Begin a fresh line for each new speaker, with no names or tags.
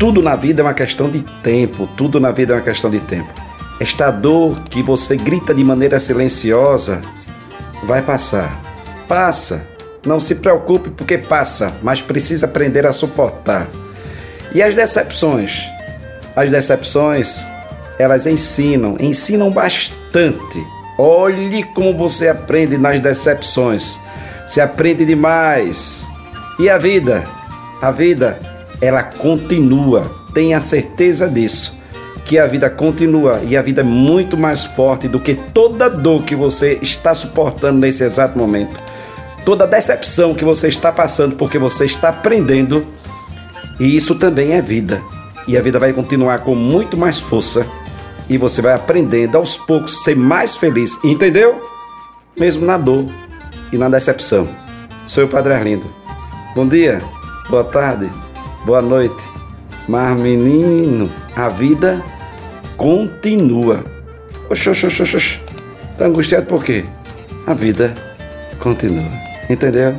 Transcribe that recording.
tudo na vida é uma questão de tempo, tudo na vida é uma questão de tempo. Esta dor que você grita de maneira silenciosa vai passar. Passa. Não se preocupe porque passa, mas precisa aprender a suportar. E as decepções? As decepções, elas ensinam, ensinam bastante. Olhe como você aprende nas decepções. Se aprende demais. E a vida? A vida, ela continua. Tenha certeza disso. Que a vida continua e a vida é muito mais forte do que toda dor que você está suportando nesse exato momento. Toda decepção que você está passando porque você está aprendendo. E isso também é vida. E a vida vai continuar com muito mais força e você vai aprendendo aos poucos ser mais feliz, entendeu? Mesmo na dor e na decepção. Sou o Padre Arlindo. Bom dia, boa tarde, boa noite. Mas, menino, a vida continua. Oxô, oxô, oxô, oxô. Tá angustiado por quê? A vida continua. Entendeu?